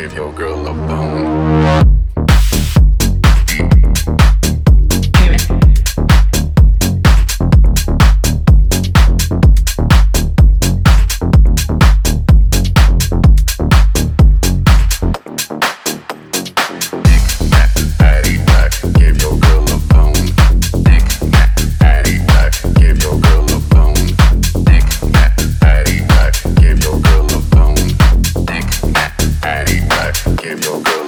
give your girl a bone. give your girl